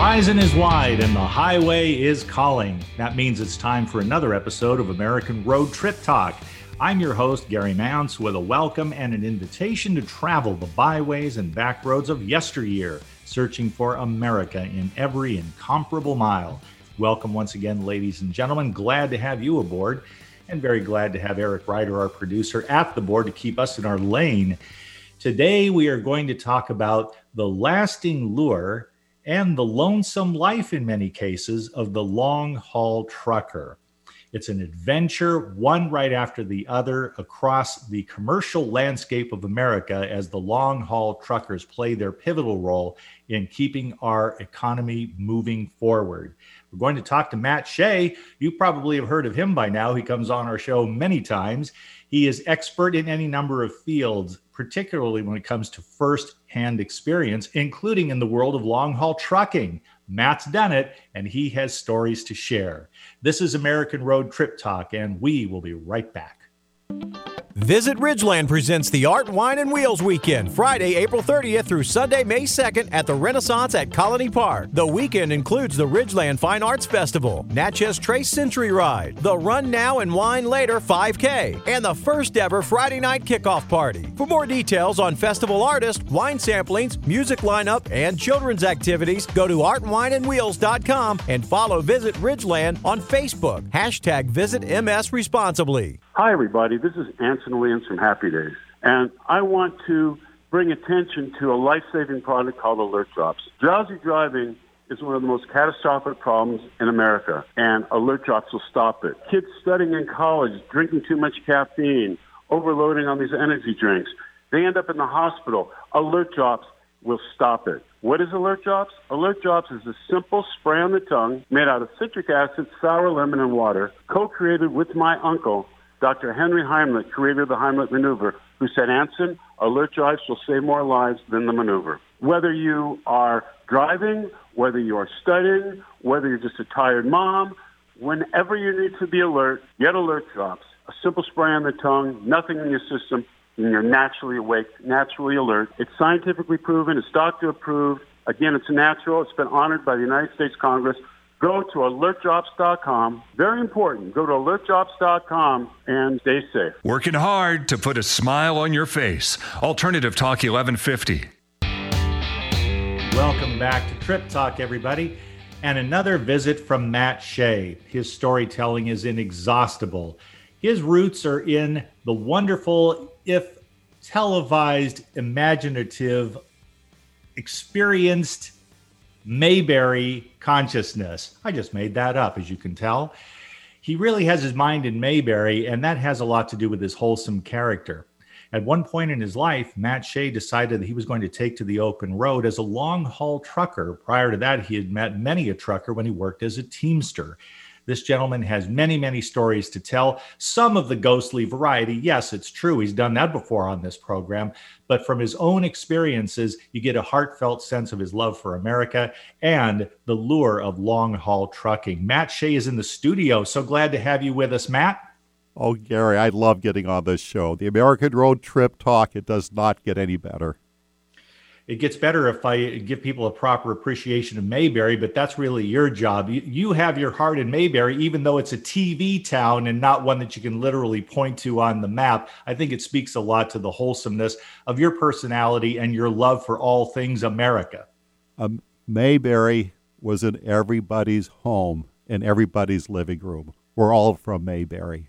horizon is wide and the highway is calling. That means it's time for another episode of American Road Trip Talk. I'm your host, Gary Mounts, with a welcome and an invitation to travel the byways and back roads of yesteryear, searching for America in every incomparable mile. Welcome once again, ladies and gentlemen. Glad to have you aboard, and very glad to have Eric Ryder, our producer, at the board to keep us in our lane. Today, we are going to talk about the lasting lure and the lonesome life, in many cases, of the long haul trucker. It's an adventure, one right after the other, across the commercial landscape of America as the long haul truckers play their pivotal role in keeping our economy moving forward. We're going to talk to Matt Shea. You probably have heard of him by now. He comes on our show many times. He is expert in any number of fields, particularly when it comes to first hand experience, including in the world of long haul trucking. Matt's done it, and he has stories to share. This is American Road Trip Talk, and we will be right back. Visit Ridgeland presents the Art, Wine, and Wheels Weekend, Friday, April 30th through Sunday, May 2nd at the Renaissance at Colony Park. The weekend includes the Ridgeland Fine Arts Festival, Natchez Trace Century Ride, the Run Now and Wine Later 5K, and the first ever Friday night kickoff party. For more details on festival artists, wine samplings, music lineup, and children's activities, go to artwineandwheels.com and follow Visit Ridgeland on Facebook. Hashtag Visit MS Responsibly. Hi, everybody. This is Anson Williams from Happy Days, and I want to bring attention to a life saving product called Alert Drops. Drowsy driving is one of the most catastrophic problems in America, and Alert Drops will stop it. Kids studying in college, drinking too much caffeine, overloading on these energy drinks, they end up in the hospital. Alert Drops will stop it. What is Alert Drops? Alert Drops is a simple spray on the tongue made out of citric acid, sour lemon, and water, co created with my uncle Dr. Henry Heimlich, creator of the Heimlich maneuver, who said, Anson, alert drops will save more lives than the maneuver. Whether you are driving, whether you are studying, whether you're just a tired mom, whenever you need to be alert, get alert drops. A simple spray on the tongue, nothing in your system, and you're naturally awake, naturally alert. It's scientifically proven, it's doctor approved. Again, it's natural. It's been honored by the United States Congress go to alertdrops.com. Very important. Go to alertdrops.com and stay safe. Working hard to put a smile on your face. Alternative Talk 1150. Welcome back to Trip Talk, everybody. And another visit from Matt Shea. His storytelling is inexhaustible. His roots are in the wonderful, if televised, imaginative, experienced Mayberry consciousness. I just made that up, as you can tell. He really has his mind in Mayberry, and that has a lot to do with his wholesome character. At one point in his life, Matt Shea decided that he was going to take to the open road as a long haul trucker. Prior to that, he had met many a trucker when he worked as a teamster. This gentleman has many, many stories to tell. Some of the ghostly variety, yes, it's true. He's done that before on this program. But from his own experiences, you get a heartfelt sense of his love for America and the lure of long haul trucking. Matt Shea is in the studio. So glad to have you with us, Matt. Oh, Gary, I love getting on this show. The American Road Trip Talk, it does not get any better it gets better if I give people a proper appreciation of Mayberry, but that's really your job. You, you, have your heart in Mayberry, even though it's a TV town and not one that you can literally point to on the map. I think it speaks a lot to the wholesomeness of your personality and your love for all things America. Um, Mayberry was in everybody's home, in everybody's living room. We're all from Mayberry.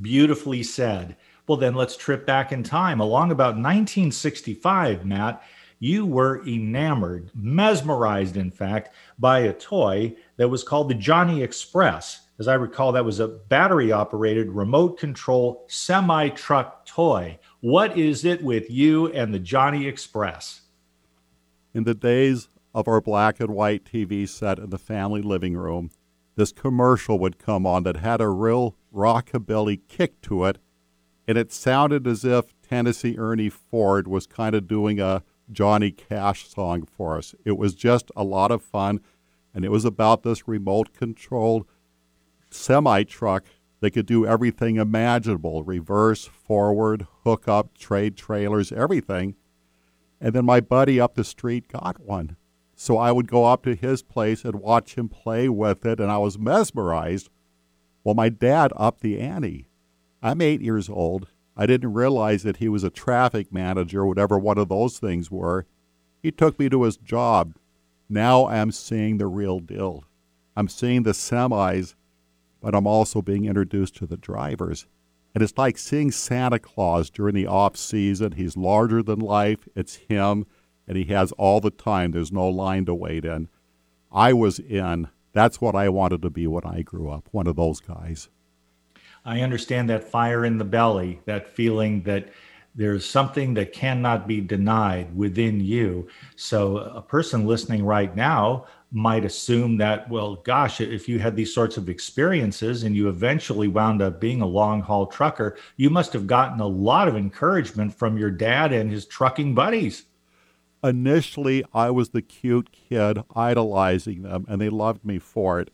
Beautifully said. Well, then let's trip back in time. Along about 1965, Matt, you were enamored, mesmerized, in fact, by a toy that was called the Johnny Express. As I recall, that was a battery operated remote control semi truck toy. What is it with you and the Johnny Express? In the days of our black and white TV set in the family living room, this commercial would come on that had a real rockabilly kick to it and it sounded as if Tennessee Ernie Ford was kind of doing a Johnny Cash song for us. It was just a lot of fun, and it was about this remote controlled semi truck that could do everything imaginable reverse, forward, hook up, trade trailers, everything. And then my buddy up the street got one. So I would go up to his place and watch him play with it, and I was mesmerized. Well, my dad upped the ante. I'm eight years old. I didn't realize that he was a traffic manager, whatever one of those things were. He took me to his job. Now I'm seeing the real deal. I'm seeing the semis, but I'm also being introduced to the drivers. And it's like seeing Santa Claus during the off season. He's larger than life. It's him, and he has all the time. There's no line to wait in. I was in. That's what I wanted to be when I grew up, one of those guys. I understand that fire in the belly, that feeling that there's something that cannot be denied within you. So, a person listening right now might assume that, well, gosh, if you had these sorts of experiences and you eventually wound up being a long haul trucker, you must have gotten a lot of encouragement from your dad and his trucking buddies. Initially, I was the cute kid idolizing them, and they loved me for it.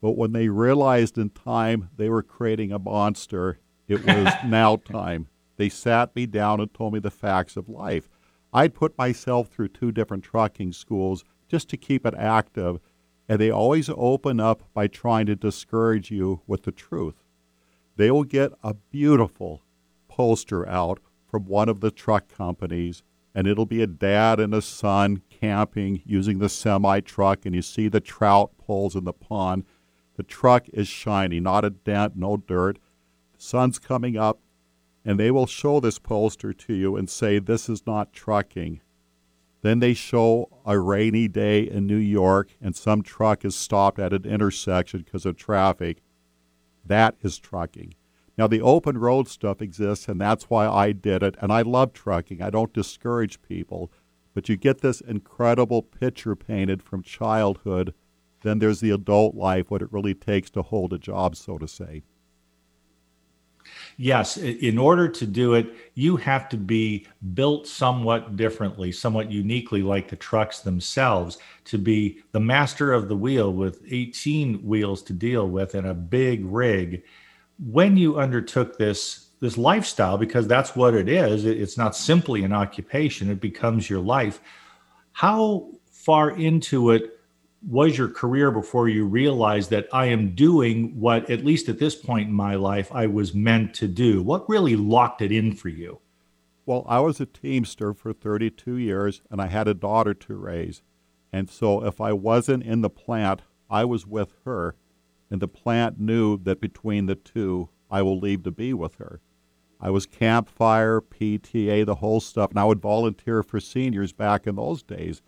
But when they realized in time they were creating a monster, it was now time. They sat me down and told me the facts of life. I'd put myself through two different trucking schools just to keep it active, and they always open up by trying to discourage you with the truth. They will get a beautiful poster out from one of the truck companies, and it'll be a dad and a son camping using the semi truck, and you see the trout poles in the pond. The truck is shiny, not a dent, no dirt. The sun's coming up, and they will show this poster to you and say, This is not trucking. Then they show a rainy day in New York and some truck is stopped at an intersection because of traffic. That is trucking. Now, the open road stuff exists, and that's why I did it. And I love trucking. I don't discourage people. But you get this incredible picture painted from childhood. Then there's the adult life, what it really takes to hold a job, so to say yes, in order to do it, you have to be built somewhat differently, somewhat uniquely, like the trucks themselves, to be the master of the wheel with 18 wheels to deal with and a big rig. When you undertook this this lifestyle, because that's what it is, it's not simply an occupation; it becomes your life. How far into it was your career before you realized that I am doing what, at least at this point in my life, I was meant to do? What really locked it in for you? Well, I was a Teamster for 32 years and I had a daughter to raise. And so if I wasn't in the plant, I was with her. And the plant knew that between the two, I will leave to be with her. I was campfire, PTA, the whole stuff, and I would volunteer for seniors back in those days.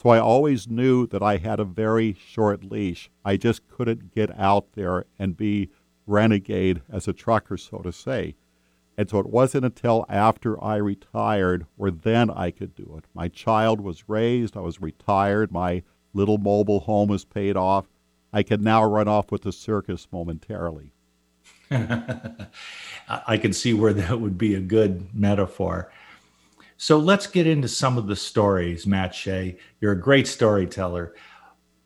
So I always knew that I had a very short leash. I just couldn't get out there and be renegade as a trucker, so to say. And so it wasn't until after I retired where then I could do it. My child was raised, I was retired, my little mobile home was paid off. I could now run off with the circus momentarily. I can see where that would be a good metaphor. So let's get into some of the stories, Matt Shea. You're a great storyteller.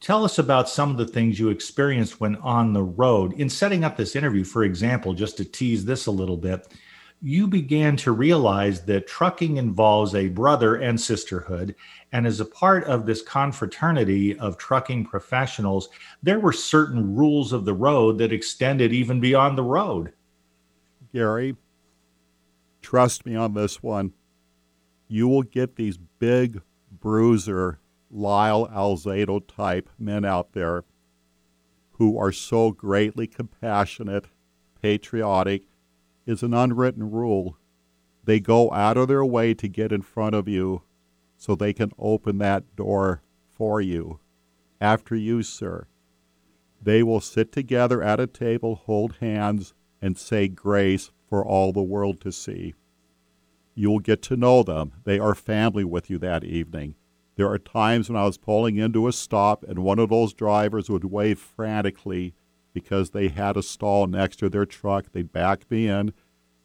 Tell us about some of the things you experienced when on the road. In setting up this interview, for example, just to tease this a little bit, you began to realize that trucking involves a brother and sisterhood. And as a part of this confraternity of trucking professionals, there were certain rules of the road that extended even beyond the road. Gary, trust me on this one you will get these big bruiser Lyle Alzado type men out there who are so greatly compassionate, patriotic, is an unwritten rule. They go out of their way to get in front of you so they can open that door for you. After you, sir. They will sit together at a table, hold hands, and say grace for all the world to see. You will get to know them. They are family with you that evening. There are times when I was pulling into a stop and one of those drivers would wave frantically because they had a stall next to their truck. They'd back me in.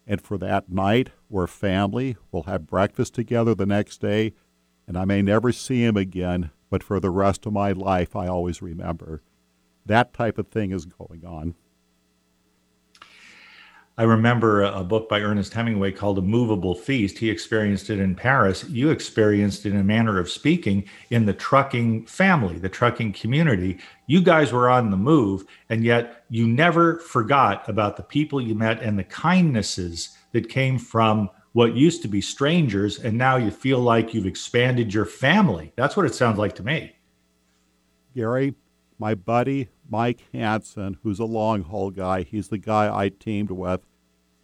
And for that night, we're family. We'll have breakfast together the next day. And I may never see him again, but for the rest of my life, I always remember. That type of thing is going on. I remember a, book by Ernest Hemingway called A Movable Feast. He experienced it in Paris. You experienced it in a manner of speaking in the trucking family, the trucking community. You guys were on the move, and yet you never forgot about the people you met and the kindnesses that came from what used to be strangers, and now you feel like you've expanded your family. That's what it sounds like to me. Gary, my buddy Mike Hansen, who's a long haul guy, he's the guy I teamed with.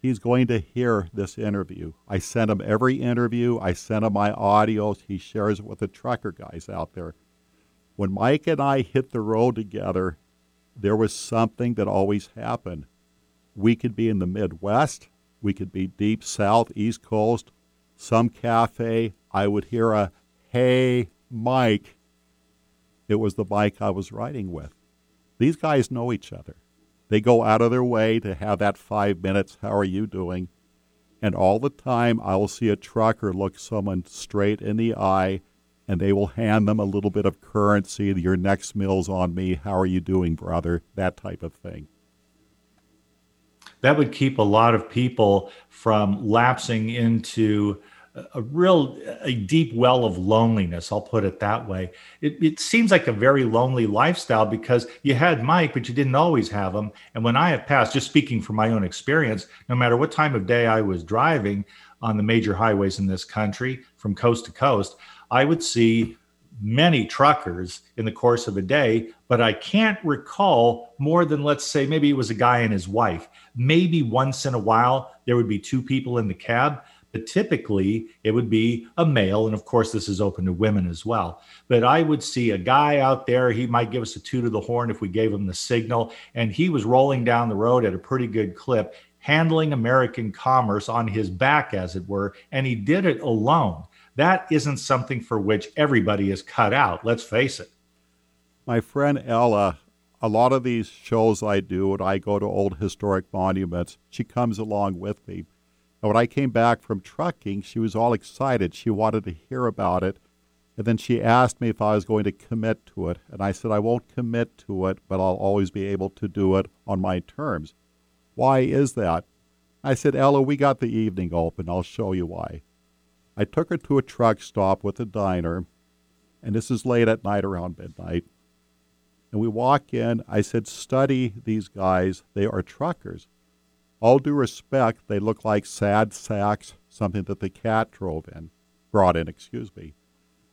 He's going to hear this interview. I sent him every interview. I sent him my audios. He shares it with the trucker guys out there. When Mike and I hit the road together, there was something that always happened. We could be in the Midwest, we could be deep south, East Coast, some cafe. I would hear a, hey, Mike. It was the Mike I was riding with. These guys know each other. They go out of their way to have that five minutes, how are you doing? And all the time, I will see a trucker look someone straight in the eye and they will hand them a little bit of currency. Your next meal's on me. How are you doing, brother? That type of thing. That would keep a lot of people from lapsing into a real a deep well of loneliness i'll put it that way. It, it seems like a very lonely lifestyle because you had mike but you didn't always have him. And when i have passed just speaking from my own experience no matter what time of day i was driving on the major highways in this country from coast to coast i would see many truckers in the course of a day but i can't recall more than let's say maybe it was a guy and his wife. Maybe once in a while there would be two people in the cab but typically it would be a male. And of course, this is open to women as well. But I would see a guy out there, he might give us a toot of the horn if we gave him the signal. And he was rolling down the road at a pretty good clip, handling American commerce on his back, as it were. And he did it alone. That isn't something for which everybody is cut out. Let's face it. My friend Ella, a lot of these shows I do, and I go to old historic monuments, she comes along with me and when I came back from trucking, she was all excited. She wanted to hear about it. And then she asked me if I was going to commit to it. And I said, I won't commit to it, but I'll always be able to do it on my terms. Why is that? I said, Ella, we got the evening open. I'll show you why. I took her to a truck stop with a diner, and this is late at night around midnight. And we walk in. I said, Study these guys. They are truckers. All due respect, they look like sad sacks, something that the cat drove in, brought in, excuse me.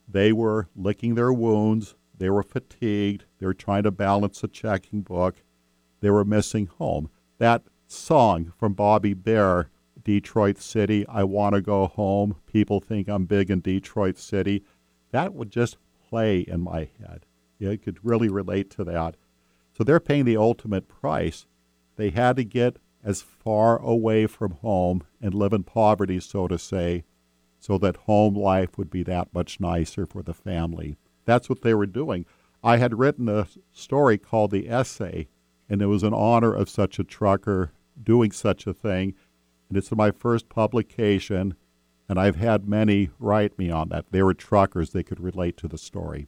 They were licking their wounds. They were fatigued. They were trying to balance a checking book. They were missing home. That song from Bobby Bare, Detroit City, I Want to Go Home, People Think I'm Big in Detroit City, that would just play in my head. You could really relate to that. So they're paying the ultimate price. They had to get as far away from home and live in poverty, so to say, so that home life would be that much nicer for the family. That's what they were doing. I had written a story called The Essay, and it was in honor of such a trucker doing such a thing. And it's my first publication, and I've had many write me on that. They were truckers, they could relate to the story.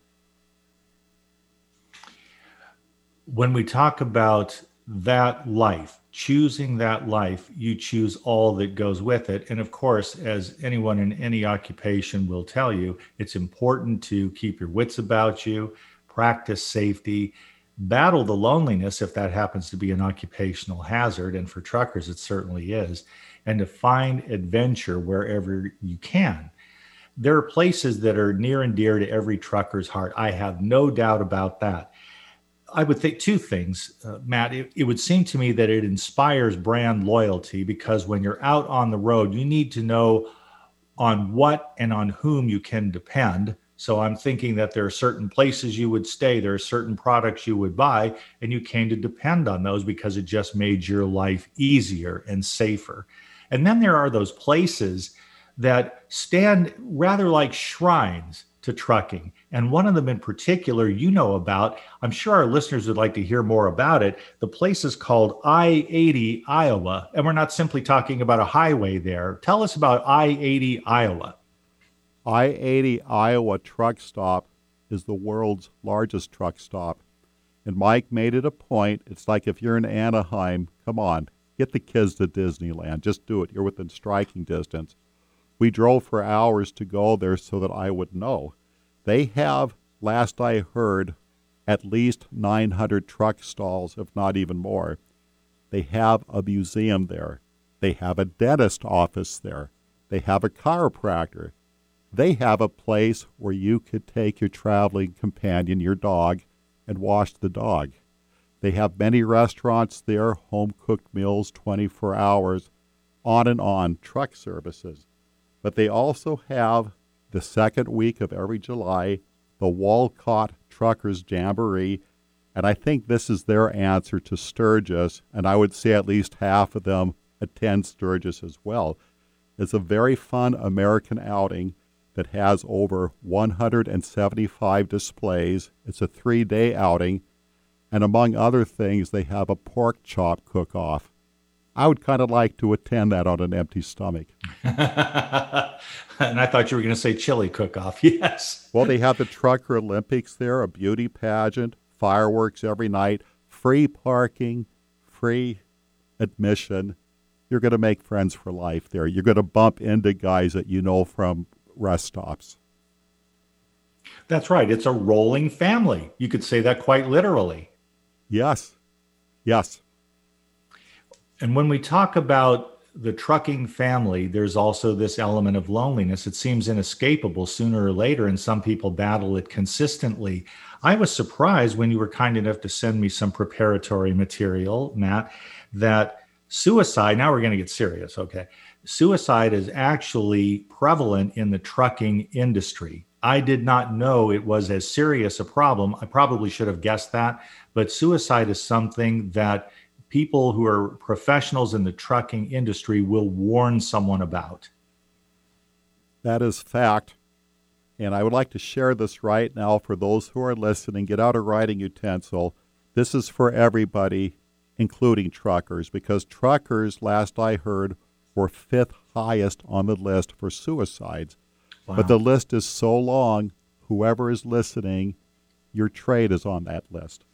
When we talk about that life, choosing that life, you choose all that goes with it. And of course, as anyone in any occupation will tell you, it's important to keep your wits about you, practice safety, battle the loneliness if that happens to be an occupational hazard. And for truckers, it certainly is. And to find adventure wherever you can. There are places that are near and dear to every trucker's heart. I have no doubt about that. I would think two things, uh, Matt. It, it, would seem to me that it inspires brand loyalty because when you're out on the road, you need to know on what and on whom you can depend. So I'm thinking that there are certain places you would stay, there are certain products you would buy, and you came to depend on those because it just made your life easier and safer. And then there are those places that stand rather like shrines to trucking. And one of them in particular, you know about. I'm sure our listeners would like to hear more about it. The place is called I 80 Iowa. And we're not simply talking about a highway there. Tell us about I 80 Iowa. I 80 Iowa truck stop is the world's largest truck stop. And Mike made it a point. It's like if you're in Anaheim, come on, Get the kids to Disneyland. Just do it. You're within striking distance. We drove for hours to go there so that I would know. They have, last I heard, at least 900 truck stalls, if not even more. They have a museum there. They have a dentist office there. They have a chiropractor. They have a place where you could take your traveling companion, your dog, and wash the dog. They have many restaurants there, home cooked meals 24 hours, on and on, truck services. But they also have the second week of every July, the Walcott Truckers Jamboree. And I think this is their answer to Sturgis, and I would say at least half of them attend Sturgis as well. It's a very fun American outing that has over 175 displays. It's a three day outing, and among other things, they have a pork chop cook off. I would kind of like to attend that on an empty stomach. and I thought you were going to say chili cook off. Yes. well, they have the Trucker Olympics there, a beauty pageant, fireworks every night, free parking, free admission. You're going to make friends for life there. You're going to bump into guys that you know from rest stops. That's right. It's a rolling family. You could say that quite literally. Yes. Yes. And when we talk about the trucking family, there's also this element of loneliness. It seems inescapable sooner or later, and some people battle it consistently. I was surprised when you were kind enough to send me some preparatory material, Matt, that suicide, now we're going to get serious, okay? Suicide is actually prevalent in the trucking industry. I did not know it was as serious a problem. I probably should have guessed that, but suicide is something that people who are professionals in the trucking industry will warn someone about. That is fact. And I would like to share this right now for those who are listening. Get out a writing utensil. This is for everybody, including truckers, because truckers, last I heard, were fifth highest on the list for suicides. Wow. But the list is so long, whoever is listening, your trade is on that list.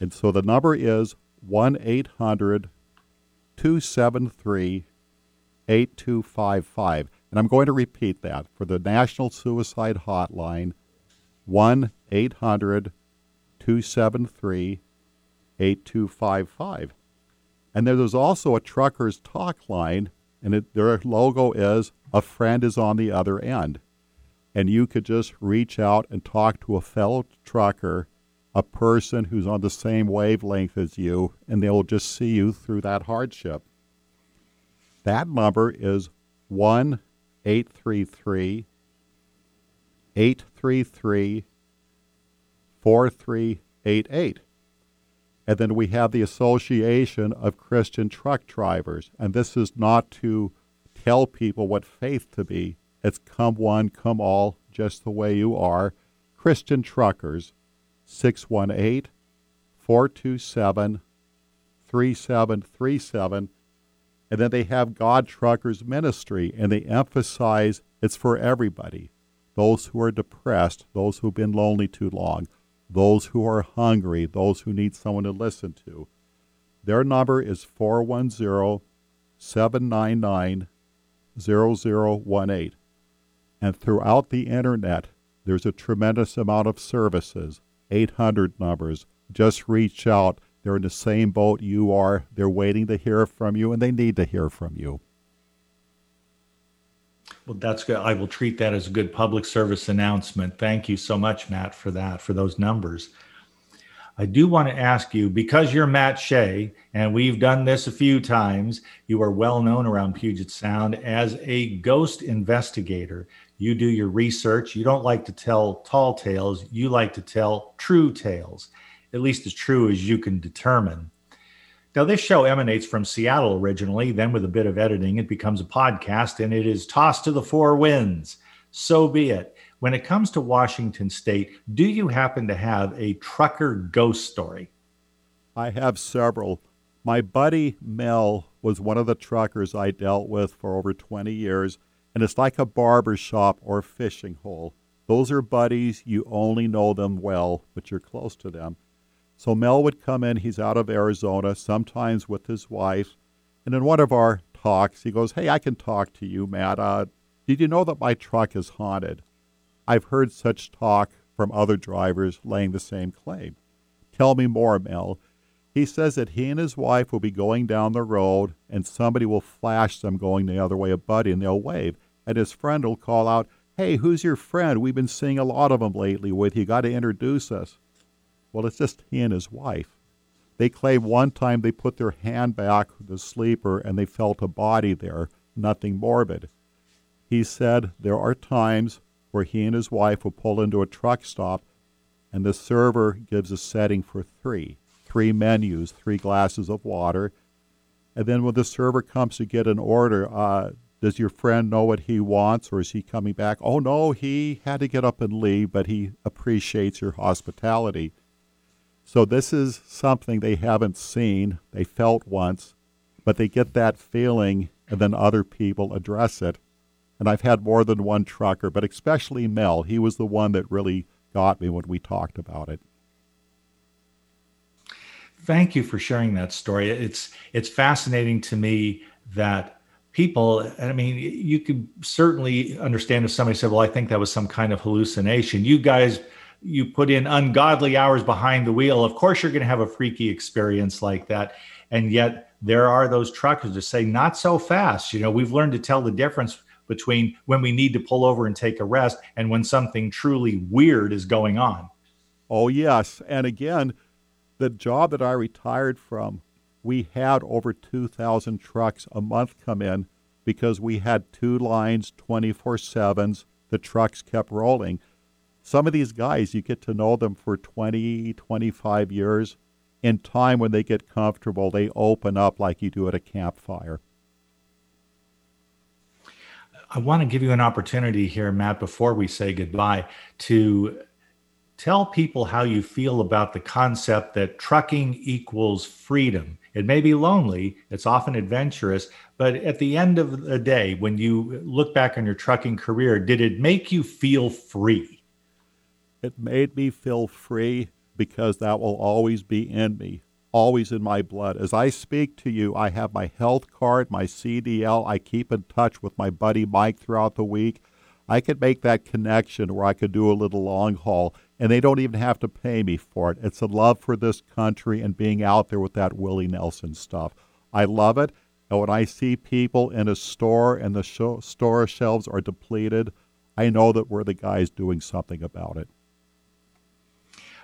And so the number is 1 800 273 8255. And I'm going to repeat that for the National Suicide Hotline 1 800 273 8255. And there's also a trucker's talk line, and it, their logo is A Friend is on the Other End. And you could just reach out and talk to a fellow trucker a person who's on the same wavelength as you, and they'll just see you through that hardship. That number is 1 833 833 4388. And then we have the Association of Christian Truck Drivers. And this is not to tell people what faith to be, it's come one, come all, just the way you are. Christian truckers 618 427 3737. And then they have God Truckers Ministry, and they emphasize it's for everybody those who are depressed, those who've been lonely too long, those who are hungry, those who need someone to listen to. Their number is 410 799 0018. And throughout the internet, there's a tremendous amount of services 800 numbers. Just reach out. They're in the same boat you are. They're waiting to hear from you, and they need to hear from you. Well, that's good. I will treat that as a good public service announcement. Thank you so much, Matt, for that, for those numbers. I do want to ask you because you're Matt Shea, and we've done this a few times, you are well known around Puget Sound as a ghost investigator. You do your research. You don't like to tell tall tales. You like to tell true tales, at least as true as you can determine. Now, this show emanates from Seattle originally. Then, with a bit of editing, it becomes a podcast and it is tossed to the four winds. So be it. When it comes to Washington State, do you happen to have a trucker ghost story? I have several. My buddy Mel was one of the truckers I dealt with for over 20 years and it's like a barber shop or fishing hole. Those are buddies. You only know them well, but you're close to them. So Mel would come in. He's out of Arizona, sometimes with his wife. And in one of our talks, he goes, Hey, I can talk to you, Matt. Uh, did you know that my truck is haunted? I've heard such talk from other drivers laying the same claim. Tell me more, Mel. He says that he and his wife will be going down the road and somebody will flash them going the other way, a buddy, and they'll wave. And his friend will call out, Hey, who's your friend? We've been seeing a lot of them lately with you. Got to introduce us. Well, it's just he and his wife. They claim one time they put their hand back the sleeper and they felt a body there, nothing morbid. He said there are times where he and his wife will pull into a truck stop and the server gives a setting for three three menus, three glasses of water. And then when the server comes to get an order, uh, does your friend know what he wants or is he coming back? Oh, no, he had to get up and leave, but he appreciates your hospitality. So this is something they haven't seen, they felt once, but they get that feeling and then other people address it. And I've had more than one trucker, but especially Mel. He was the one that really got me when we talked about it. Thank you for sharing that story. It's it's fascinating to me that people i mean you could certainly understand if somebody said well i think that was some kind of hallucination you guys you put in ungodly hours behind the wheel, of course you're going to have a freaky experience like that. And yet there are those truckers that say, not so fast. You know, we've learned to tell the difference between when we need to pull over and take a rest and when something truly weird is going on. Oh, yes. And again, the job that I retired from, we had over 2,000 trucks a month come in because we had two lines 24 7s. The trucks kept rolling some of these guys, you get to know them for 20, 25 years. In time, when they get comfortable, they open up like you do at a campfire. I want to give you an opportunity here, Matt, before we say goodbye, to tell people how you feel about the concept that trucking equals freedom. It may be lonely, it's often adventurous, but at the end of the day, when you look back on your trucking career, did it make you feel free? It made me feel free because that will always be in me, always in my blood. As I speak to you, I have my health card, my CDL. I keep in touch with my buddy Mike throughout the week. I could make that connection where I could do a little long haul, and they don't even have to pay me for it. It's a love for this country and being out there with that Willie Nelson stuff. I love it. And when I see people in a store and the store shelves are depleted, I know that we're the guys doing something about it.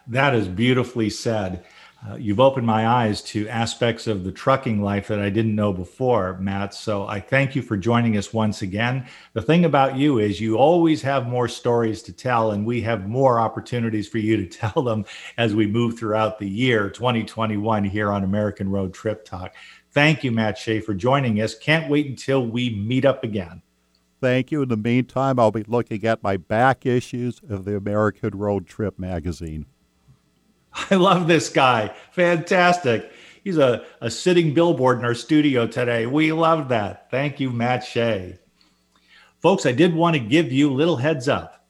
That is beautifully said. Uh, you've opened my eyes to aspects of the trucking life that I didn't know before, Matt. So I thank you for joining us once again. The thing about you is you always have more stories to tell, and we have more opportunities for you to tell them as we move throughout the year 2021 here on American Road Trip Talk. Thank you, Matt Shea, for joining us. Can't wait until we meet up again. Thank you. In the meantime, I'll be looking at my back issues of the American Road Trip magazine. I love this guy. Fantastic. He's a, a sitting billboard in our studio today. We love that. Thank you, Matt Shea. Folks, I did want to give you a little heads up.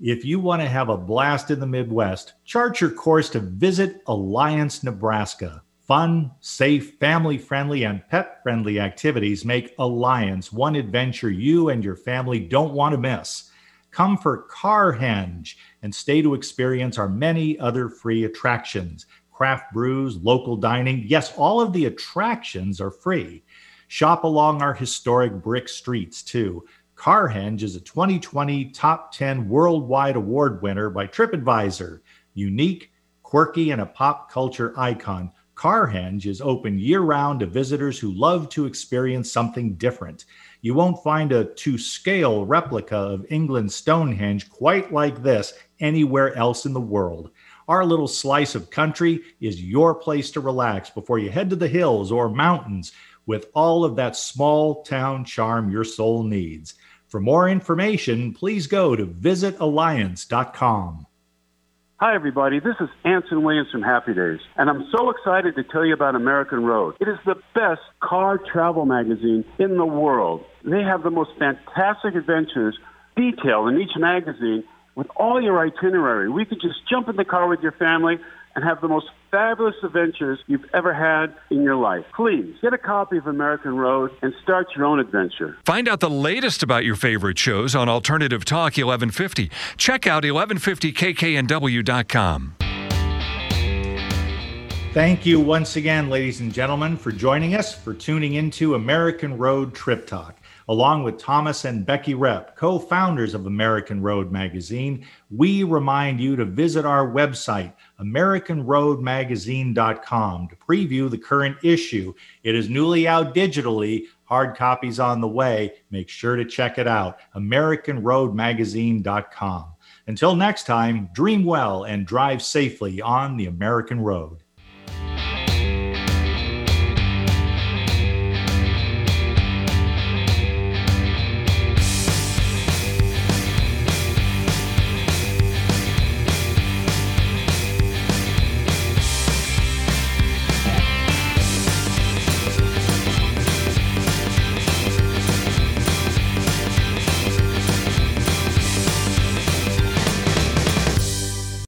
If you want to have a blast in the Midwest, chart your course to visit Alliance, Nebraska. Fun, safe, family friendly, and pet friendly activities make Alliance one adventure you and your family don't want to miss. Come for Carhenge and stay to experience our many other free attractions craft brews, local dining. Yes, all of the attractions are free. Shop along our historic brick streets too. Carhenge is a 2020 Top 10 Worldwide Award winner by TripAdvisor. Unique, quirky, and a pop culture icon, Carhenge is open year round to visitors who love to experience something different. You won't find a to scale replica of England's Stonehenge quite like this anywhere else in the world. Our little slice of country is your place to relax before you head to the hills or mountains with all of that small town charm your soul needs. For more information, please go to visitalliance.com. Hi, everybody. This is Anson Williams from Happy Days, and I'm so excited to tell you about American Road. It is the best car travel magazine in the world. They have the most fantastic adventures detailed in each magazine with all your itinerary. We could just jump in the car with your family and have the most fabulous adventures you've ever had in your life. Please get a copy of American Road and start your own adventure. Find out the latest about your favorite shows on Alternative Talk 1150. Check out 1150kknw.com. Thank you once again, ladies and gentlemen, for joining us, for tuning into American Road Trip Talk. Along with Thomas and Becky Repp, co founders of American Road Magazine, we remind you to visit our website, AmericanRoadMagazine.com, to preview the current issue. It is newly out digitally, hard copies on the way. Make sure to check it out, AmericanRoadMagazine.com. Until next time, dream well and drive safely on the American road.